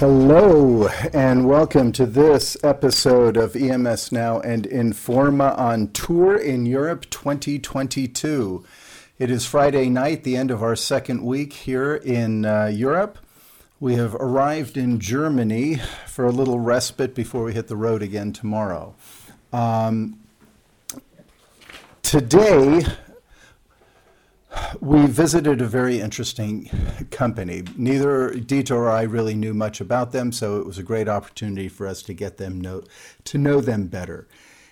Hello, and welcome to this episode of EMS Now and in4ma on tour in Europe 2022. It is Friday night, the end of our second week here in uh, Europe. We have arrived in Germany for a little respite before we hit the road again tomorrow. Um, today, we visited a very interesting company. Neither Dieter or I really knew much about them, so it was a great opportunity for us to get them know, to know them better.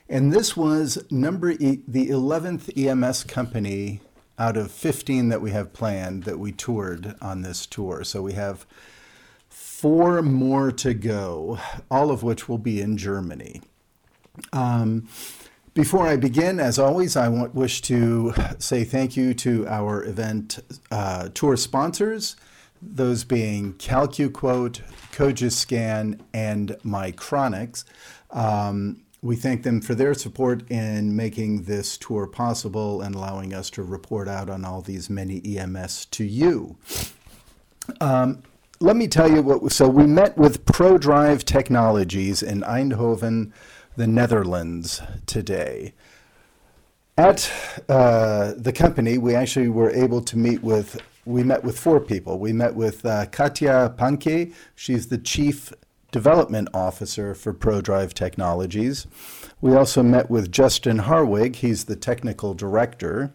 And this was number e, the 11th EMS company out of 15 that we have planned that we toured on this tour. So we have four more to go, all of which will be in Germany. Um, before I begin, as always, I want, wish to say thank you to our event uh, tour sponsors, those being CalcuQuote, Cogiscan, and Mycronics. Um, we thank them for their support in making this tour possible and allowing us to report out on all these many EMS to you. Um, let me tell you what. So we met with ProDrive Technologies in Eindhoven the Netherlands today. At uh, the company, we actually were able to meet with, we met with four people. We met with uh, Katja Panke, she's the Chief Development Officer for ProDrive Technologies. We also met with Justin Harwig, he's the Technical Director.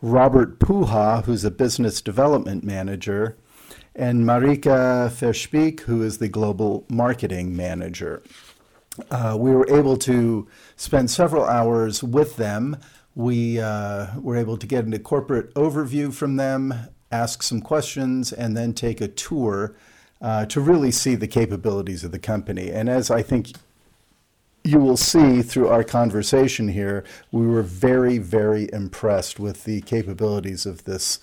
Robert Puha, who's a Business Development Manager, and Marika Verspiek, who is the Global Marketing Manager uh, we were able to spend several hours with them. We uh, were able to get a corporate overview from them, ask some questions, and then take a tour uh, to really see the capabilities of the company. And as I think you will see through our conversation here, we were very, very impressed with the capabilities of this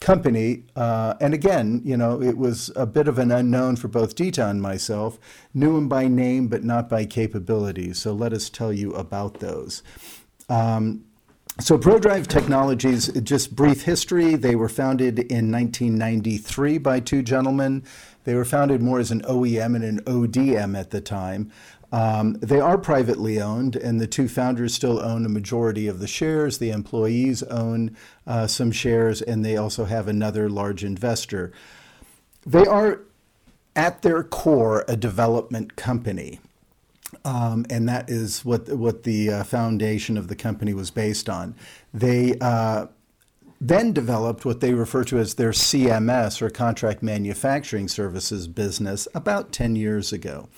company. Uh, and again, you know, it was a bit of an unknown for both Dieter and myself. Knew him by name, but not by capabilities. So let us tell you about those. Um, so ProDrive Technologies, just brief history. They were founded in 1993 by two gentlemen. They were founded more as an OEM and an ODM at the time. Um, they are privately owned, and the two founders still own a majority of the shares. The employees own uh, some shares, and they also have another large investor. They are, at their core, a development company. Um, and that is what what the uh, foundation of the company was based on. They uh, then developed what they refer to as their CMS or contract manufacturing services business about 10 years ago.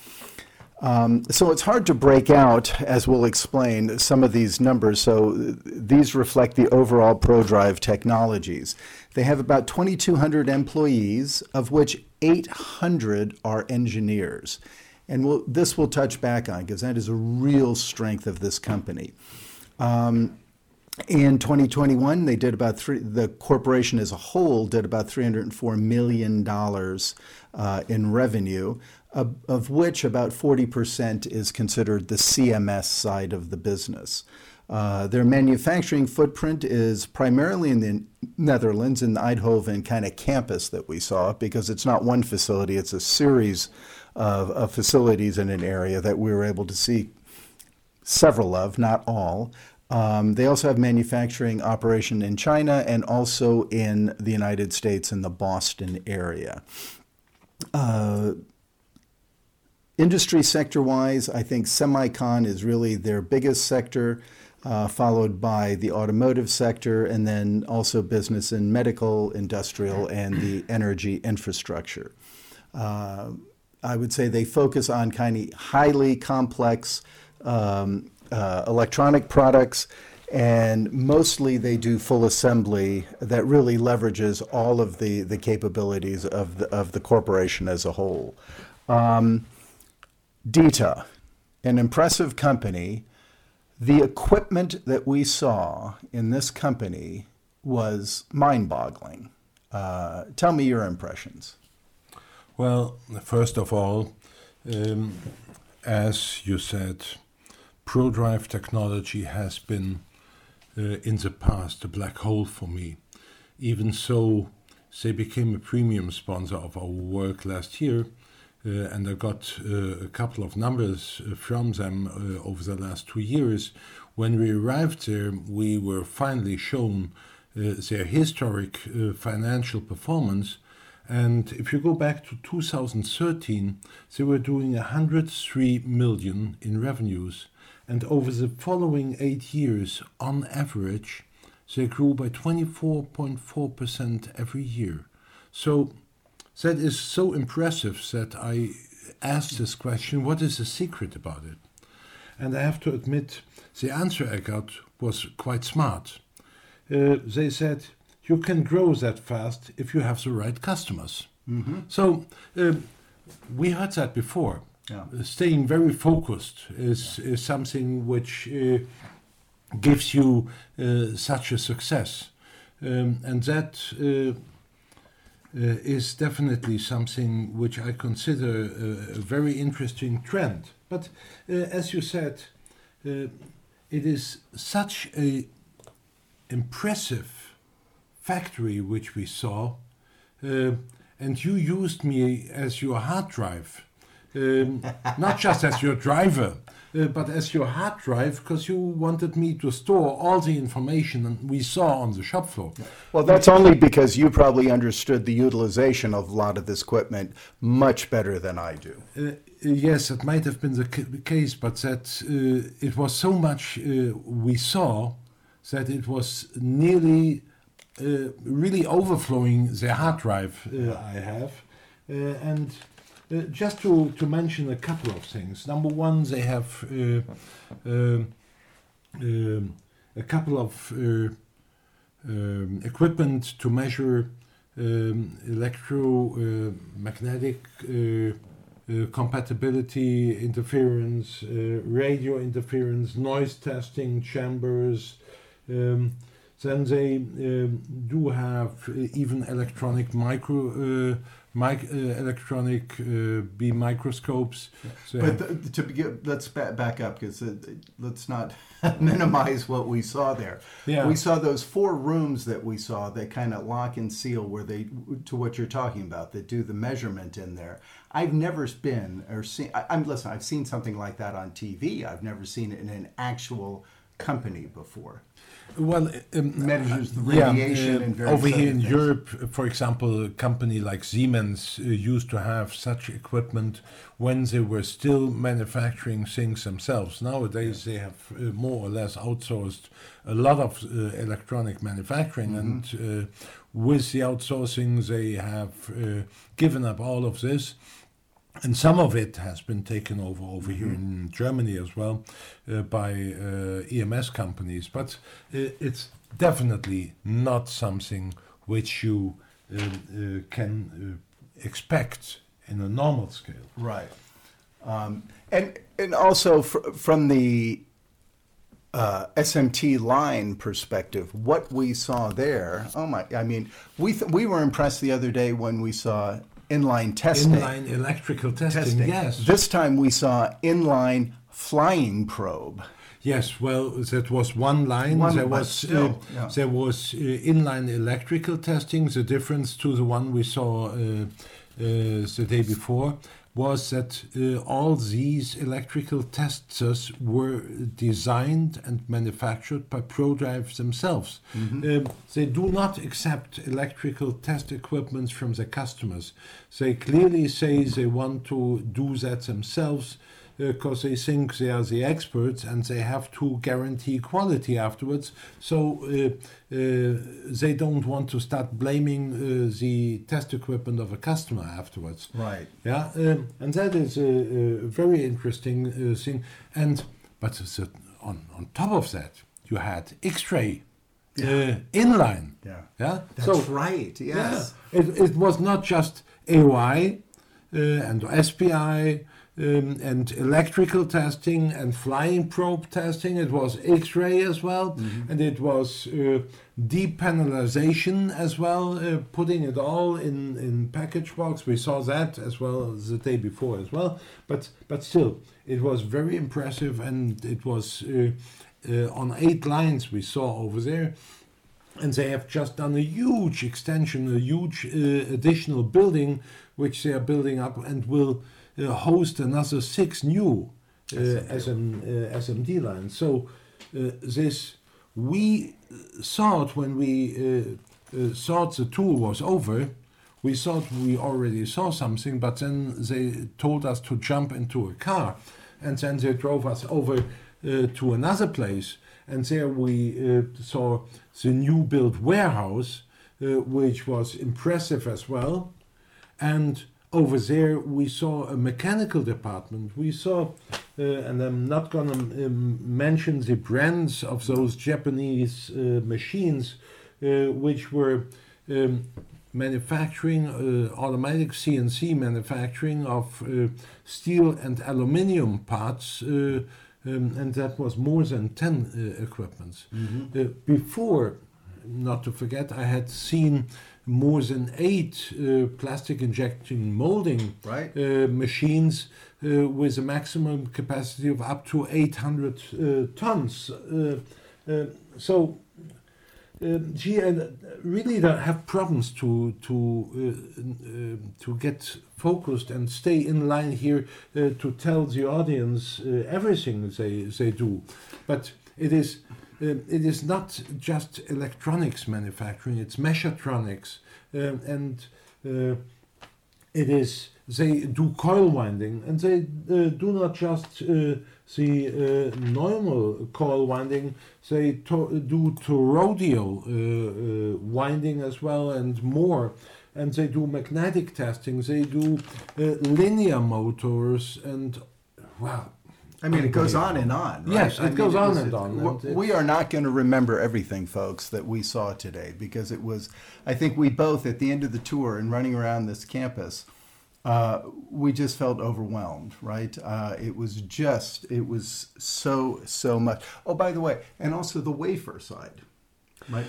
Um, so it's hard to break out, as we'll explain, some of these numbers. So these reflect the overall ProDrive technologies. They have about 2,200 employees, of which 800 are engineers. And we'll, this we'll touch back on because that is a real strength of this company. Um, in 2021, they did about three, the corporation as a whole did about $304 million uh, in revenue of, which about 40% is considered the CMS side of the business. Uh, their manufacturing footprint is primarily in the Netherlands, in the Eindhoven kind of campus that we saw, because it's not one facility, it's a series of, of facilities in an area that we were able to see several of, not all. Um, they also have manufacturing operation in China and also in the United States in the Boston area. Uh, Industry sector wise, I think semicon is really their biggest sector, uh, followed by the automotive sector, and then also business in medical, industrial, and the energy infrastructure. Uh, I would say they focus on kind of highly complex um, uh, electronic products, and mostly they do full assembly that really leverages all of the, the capabilities of the, of the corporation as a whole. Um, Dieter, an impressive company. The equipment that we saw in this company was mind boggling. Uh, tell me your impressions. Well, first of all, um, as you said, ProDrive technology has been uh, in the past a black hole for me. Even so, they became a premium sponsor of our work last year and I got uh, a couple of numbers uh, from them uh, over the last two years. When we arrived there, we were finally shown uh, their historic uh, financial performance. And if you go back to 2013, they were doing 103 million in revenues. And over the following eight years, on average, they grew by 24.4% every year. So that is so impressive that I asked this question what is the secret about it? And I have to admit, the answer I got was quite smart. Uh, they said, you can grow that fast if you have the right customers. Mm-hmm. So uh, we heard that before. Yeah. Uh, Staying very focused is, is something which uh, gives you uh, such a success. Um, and that is definitely something which I consider a, a very interesting trend. But uh, as you said, uh, it is such a impressive factory which we saw, uh, and you used me as your hard drive, um, not just as your driver. Uh, but as your hard drive, because you wanted me to store all the information we saw on the shop floor. Well, that's only because you probably understood the utilization of a lot of this equipment much better than I do. Uh, yes, it might have been the case, but that uh, it was so much uh, we saw that it was nearly uh, really overflowing the hard drive uh, I have. Uh, and uh, just to, to mention a couple of things. Number one, they have uh, um, um, a couple of uh, um, equipment to measure um, electromagnetic uh, compatibility, interference, uh, radio interference, noise testing, chambers. Um, then they um, do have even electronic micro, mic, uh, electronic uh, beam microscopes. They But have- th- to begin, let's ba- back up because let's not minimize what we saw there. Yeah. We saw those four rooms that we saw that kind of lock and seal where they, to what you're talking about, that do the measurement in there. I've never been or seen, I, I'm, listen, I've seen something like that on TV. I've never seen it in an actual company before. Well, um, Measures the yeah, radiation uh, and various over here in things. Europe, uh, for example, a company like Siemens uh, used to have such equipment when they were still manufacturing things themselves. Nowadays, they have uh, more or less outsourced a lot of uh, electronic manufacturing, Mm-hmm. and uh, with the outsourcing, they have uh, given up all of this. And some of it has been taken over over here in Germany as well uh, by uh, EMS companies. But uh, it's definitely not something which you uh, uh, can uh, expect in a normal scale. Right. Um, and and also fr- from the uh, SMT line perspective, what we saw there, oh my, I mean, we th- we were impressed the other day when we saw inline testing. Inline electrical testing, testing. yes. This time we saw inline flying probe. Yes, well, that was one line. One, there was still, uh, yeah. there was uh, inline electrical testing. The difference to the one we saw uh, uh, the day before was that uh, all these electrical testers were designed and manufactured by ProDrive themselves. Um, they do not accept electrical test equipment from their customers. They clearly say they want to do that themselves because they think they are the experts and they have to guarantee quality afterwards. So uh, uh, they don't want to start blaming uh, the test equipment of a customer afterwards. Right. Yeah, um, and that is a, a very interesting uh, thing. And but on on top of that, you had X-ray uh, inline. Yeah. Yeah, That's right. Yes. yeah, it, it was not just AOI uh, and SPI um, and electrical testing and flying probe testing. It was X-ray as well, and it was uh, depanelization as well, uh, putting it all in in package box. We saw that as well the day before as well. But but still, it was very impressive, and it was uh, uh, on eight lines we saw over there. and they have just done a huge extension, a huge uh, additional building, which they are building up and will host another six new uh, SM, uh, SMD lines. So uh, this we thought when we uh, uh, thought the tour was over, we thought we already saw something, but then they told us to jump into a car, and then they drove us over uh, to another place, and there we uh, saw the new built warehouse, uh, which was impressive as well, and over there we saw a mechanical department. We saw, uh, and I'm not going to um, mention the brands of those Japanese uh, machines, uh, which were um, manufacturing, uh, automatic CNC manufacturing of uh, steel and aluminium parts. Uh, um, and that was more than 10 equipments. Mm-hmm. before, not to forget, I had seen more than eight uh, plastic injection molding Right. uh, machines uh, with a maximum capacity of up to 800 uh, tons. Uh, uh, so, uh, gee, I really have problems to to uh, uh, to get focused and stay in line here uh, to tell the audience uh, everything they they do, but it is. Uh, it is not just electronics manufacturing; it's mechatronics, um, and uh, it is they do coil winding, and they uh, do not just uh, the uh, normal coil winding; they to- do toroidal uh, uh, winding as well, and more. And they do magnetic testing. They do uh, linear motors, and wow, I mean, it goes on and on. Right? Yes, it I mean, goes on was- and on, and We are not going to remember everything, folks, that we saw today because it was. I think we both, at the end of the tour and running around this campus, uh, we just felt overwhelmed. Right? Uh, it was just. It was so so much. Oh, by the way, and also the wafer side. Right.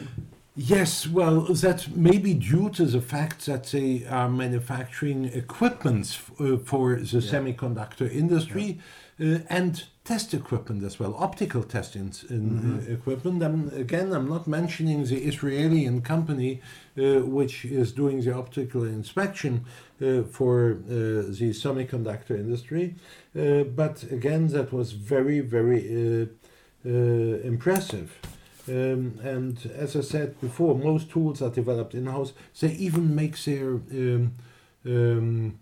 Yes, well, that may be due to the fact that they are manufacturing equipment uh, for the semiconductor industry uh, and test equipment as well, optical testing in, uh, equipment. And again, I'm not mentioning the Israeli company uh, which is doing the optical inspection uh, for uh, the semiconductor industry. Uh, but again, that was very, very uh, uh, impressive. Um, and as I said before, most tools are developed in house. They even make their um, um,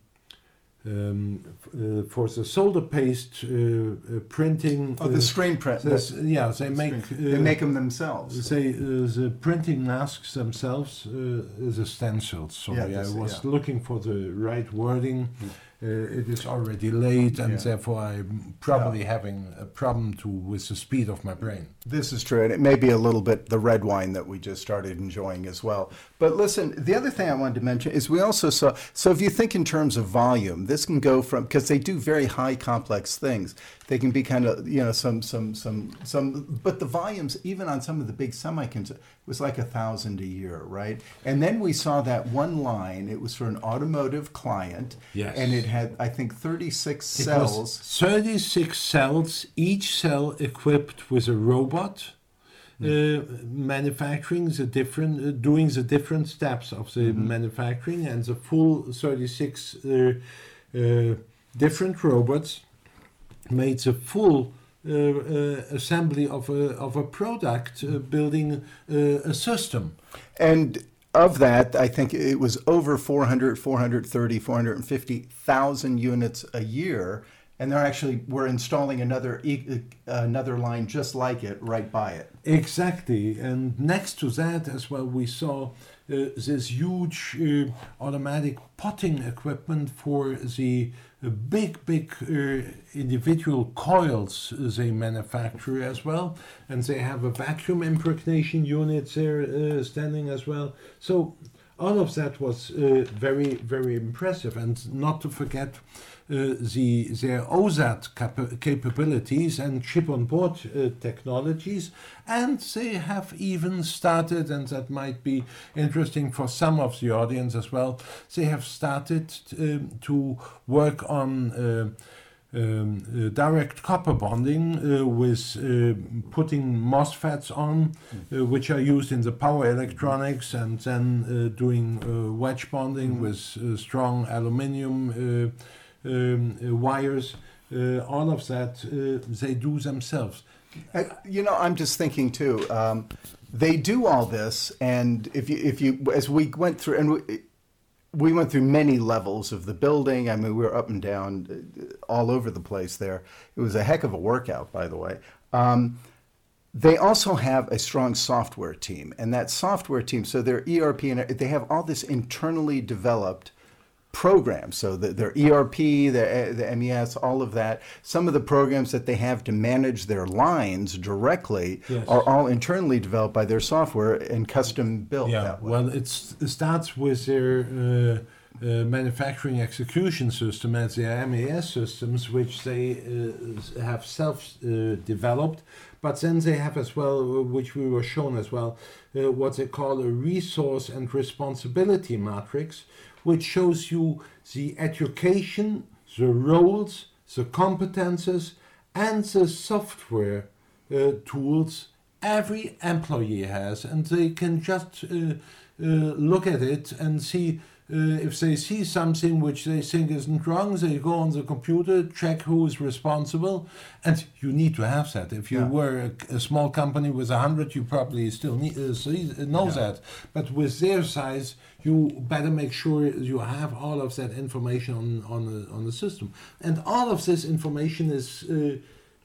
um, uh, for the solder paste uh, uh, printing. Oh, uh, the screen print. the- yeah, they make screen- they uh, make them themselves. Uh, the printing masks themselves uh, is a. Sorry, Yeah, this- I was yeah. Looking for the right wording. Uh, Uh, it is already late, and Yeah. therefore I'm probably having a problem to with the speed of my brain. This is true, and it may be a little bit the red wine that we just started enjoying as well. But listen, the other thing I wanted to mention is we also saw. So if you think in terms of volume, this can go from because they do very high complex things. They can be kind of you know some some some some, but the volumes even on some of the big semiconductors was like a thousand a year, right? And then we saw that one line. It was for an automotive client, Yes. and it had I think thirty six It cells. 36 cells, each cell equipped with a robot. Uh, manufacturing the different, uh, doing the different steps of the manufacturing, and the full 36 uh, uh, different robots made the full uh, uh, assembly of a of a product, uh, building uh, a system. And of that, I think it was over 400, 430, 450,000 units a year. And they're actually, we're installing another, another line just like it right by it. Exactly, and next to that as well, we saw this huge uh, automatic potting equipment for the uh, big, big uh, individual coils they manufacture as well, and they have a vacuum impregnation unit there uh, standing as well. So all of that was uh, very, very impressive, and not to forget uh, the their OSAT cap- capabilities and chip on board uh, technologies, and they have even started, and that might be interesting for some of the audience as well. They have started um, to work on. Um, uh, direct copper bonding uh, with uh, putting MOSFETs on, uh, which are used in the power electronics, and then uh, doing uh, wedge bonding Mhm. with strong aluminium um, wires. all of that they do themselves. You know, I'm just thinking too. Um, they do all this, and if you, if you, as we went through, and we, we went through many levels of the building. I mean, we were up and down, uh, all over the place. There, it was a heck of a workout, by the way. Um, they also have a strong software team, and that software team, so their ERP and they have all this internally developed programs. So the, their ERP, the, the MES, all of that. Some of the programs that they have to manage their lines directly Yes. are all internally developed by their software and custom built Yeah, that way. well, it's, it starts with their uh, uh, manufacturing execution system as the MES systems, which they uh, have self uh, developed. But then they have as well, which we were shown as well, uh, what they call a resource and responsibility matrix, which shows you the education, the roles, the competences, and the software uh, tools every employee has, and they can just uh, uh, look at it and see Uh, if they see something which they think isn't wrong. They go on the computer, check who is responsible, and you need to have that. If you Yeah. were a, a small company with a hundred, you probably still need, uh, see, uh, know Yeah. that. But with their size, you better make sure you have all of that information on on the, on the system, and all of this information is. Uh,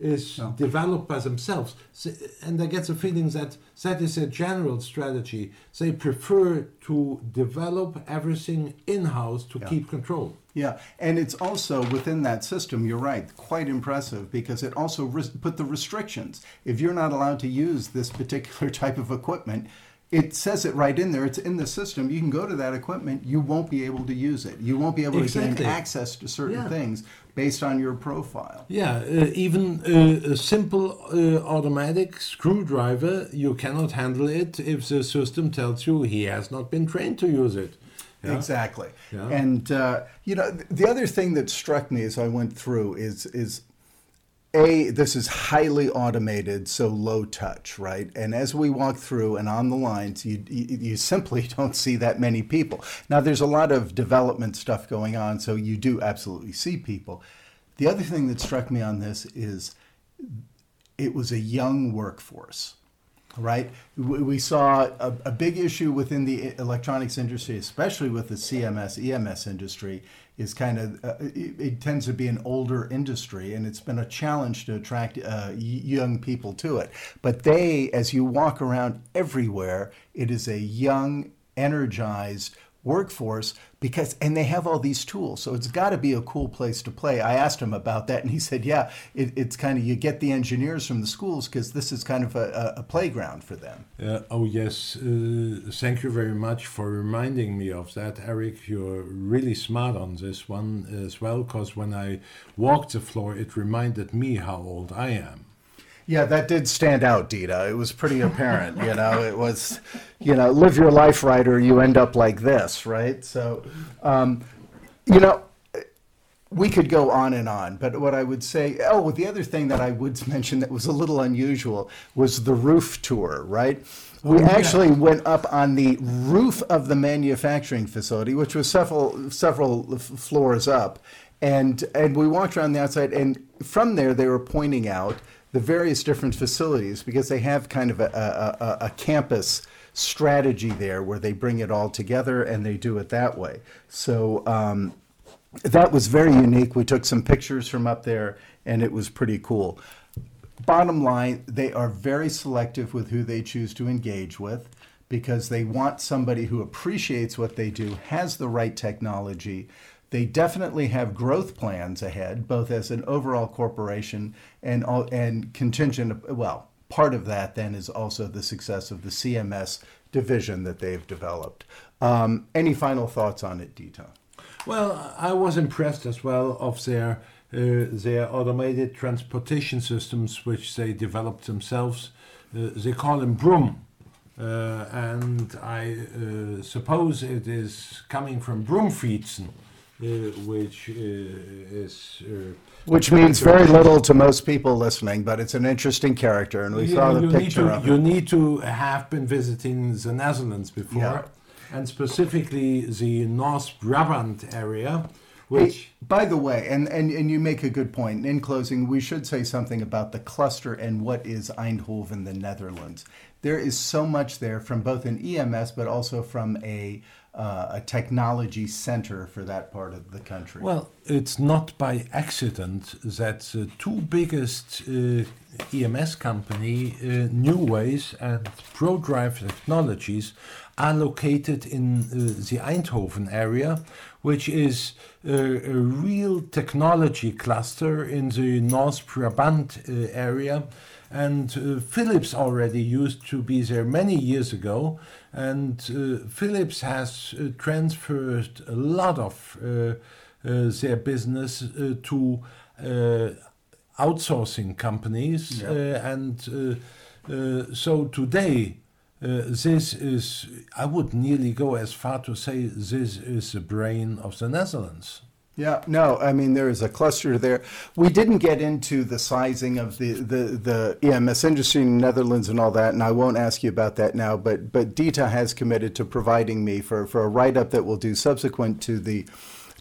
Is Yeah. developed by themselves. So, and I get the feeling that that is a general strategy. They prefer to develop everything in house to Yeah. keep control. Yeah, and it's also within that system. You're right, quite impressive because it also res- put the restrictions. If you're not allowed to use this particular type of equipment, it says it right in there. It's in the system. You can go to that equipment. You won't be able to use it. You won't be able to gain access to certain Yeah. things based on your profile. Yeah, uh, even uh, a simple uh, automatic screwdriver, you cannot handle it if the system tells you he has not been trained to use it. Yeah. Exactly. Yeah. And uh, you know, the other thing that struck me as I went through is is a this is highly automated, so low touch, right? And as we walk through and on the lines, you you, you simply don't see that many people. Now, there's a lot of development stuff going on, so you do absolutely see people. The other thing that struck me on this is it was a young workforce right? We saw a, a big issue within the electronics industry, especially with the CMS, EMS industry, is kind of, uh, it, it tends to be an older industry, and it's been a challenge to attract uh, young people to it. But they, as you walk around everywhere, it is a young, energized workforce because and they have all these tools so it's got to be a cool place to play i asked him about that and he said yeah it, it's kind of you get the engineers from the schools because this is kind of a, a, playground for them Uh, oh yes, uh, thank you very much for reminding me of that, Eric. You're really smart on this one as well, because when I walked the floor, it reminded me how old I am. Yeah that did stand out Dieter it was pretty apparent you know it was you know live your life right or you end up like this right so um, you know we could go on and on, but what I would say, oh, the other thing that I would mention that was a little unusual was the roof tour, right? We Oh, yeah. actually went up on the roof of the manufacturing facility, which was several several floors up, and and we walked around the outside, and from there they were pointing out the various different facilities because they have kind of a, a, a, campus strategy there where they bring it all together and they do it that way. So. Um, that was very unique. We took some pictures from up there, and it was pretty cool. Bottom line, they are very selective with who they choose to engage with because they want somebody who appreciates what they do, has the right technology. They definitely have growth plans ahead, both as an overall corporation and all, and contingent. Well, part of that then is also the success of the CMS division that they've developed. Um, any final thoughts on it, Dieter? Well, I was impressed as well of their uh, their automated transportation systems, which they developed themselves. Uh, they call them Broom, uh, and I uh, suppose it is coming from Broomfietsen, uh, which uh, is. Uh, which means very little to most people listening, but it's an interesting character, and we yeah, saw the picture to, of You it. need to have been visiting the Netherlands before, Yeah. and specifically the North Brabant area, Hey, which. by the way, and, and, and you make a good point. In closing, we should say something about the cluster and what is Eindhoven, the Netherlands. There is so much there from both an EMS, but also from a, uh, a technology center for that part of the country. Well, it's not by accident that the two biggest uh, EMS company, uh, Neways and ProDrive Technologies, are located in uh, the Eindhoven area, which is uh, a real technology cluster in the North Brabant uh, area. And uh, Philips already used to be there many years ago, and Philips has transferred a lot of their business to uh, outsourcing companies, Yeah. and uh, uh, so today. Uh, this is, I would nearly go as far to say, this is the brain of the Netherlands. Yeah, no, I mean there is a cluster there. We didn't get into the sizing of the, the, the EMS industry in the Netherlands and all that, and I won't ask you about that now. But but Dieter has committed to providing me for, for a write up that we'll do subsequent to the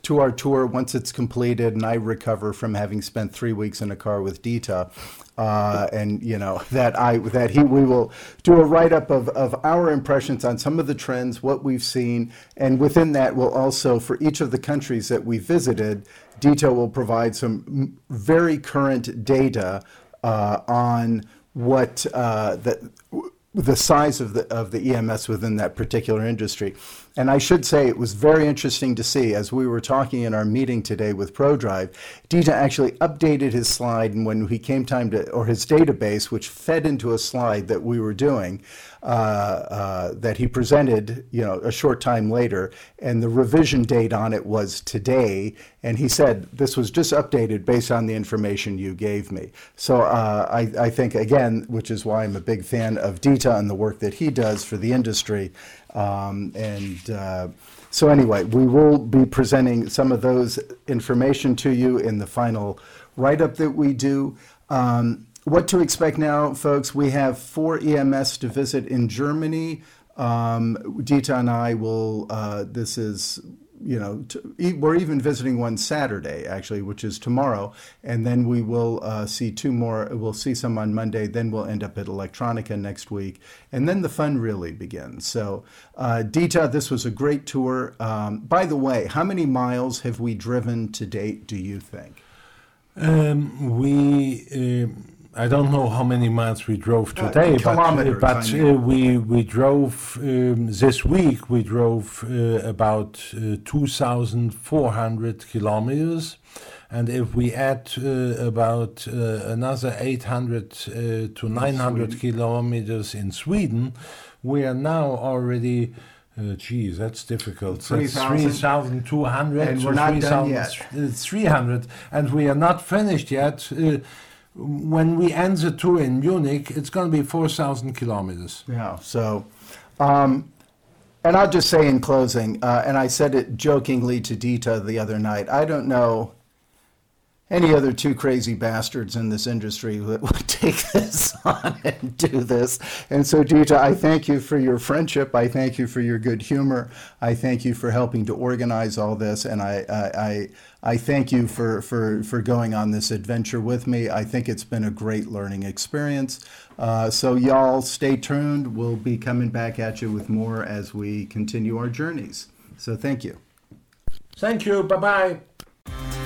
to our tour once it's completed and I recover from having spent three weeks in a car with Dieter. Uh, and you know that I that he we will do a write up of, of our impressions on some of the trends, what we've seen, and within that we'll also for each of the countries that we visited, Dieter will provide some very current data uh, on what uh, the the size of the of the EMS within that particular industry. And I should say it was very interesting to see as we were talking in our meeting today with ProDrive, Dieter actually updated his slide and when he came time to or his database, which fed into a slide that we were doing, uh, uh, that he presented, you know, a short time later, and the revision date on it was today. And he said this was just updated based on the information you gave me. So uh, I, I think again, which is why I'm a big fan of Dieter and the work that he does for the industry. Um, and uh, so anyway, we will be presenting some of those information to you in the final write-up that we do. Um, what to expect now, folks? We have four EMS to visit in Germany. Um, Dieter and I will. Uh, this is you know, to, we're even visiting one Saturday, actually, which is tomorrow, and then we will uh, see two more. We'll see some on Monday. Then we'll end up at Electronica next week, and then the fun really begins. So, uh, Dieter, this was a great tour. Um, by the way, how many miles have we driven to date? Do you think? Um, we, um I don't know how many miles we drove Uh, today, but, kilometers, but I mean. uh, we we drove um, this week. We drove uh, about uh, 2,400 kilometers, and if we add uh, about uh, another 800 uh, to 900 kilometers in Sweden, we are now already. Uh, geez, that's difficult. That's 3,000. 3,200 And to we're not done yet. 3,300, and we are not finished yet. Uh, when we end the tour in Munich, it's going to be 4,000 kilometers. Yeah. So, um, and I'll just say in closing, uh, and I said it jokingly to Dieter the other night. I don't know any other two crazy bastards in this industry that would take this on and do this. And so, Dieter, I thank you for your friendship. I thank you for your good humor. I thank you for helping to organize all this, and I, I, I, I thank you for, for, for going on this adventure with me. I think it's been a great learning experience. Uh, so, y'all, stay tuned. We'll be coming back at you with more as we continue our journeys. So, thank you. Thank you. Bye bye.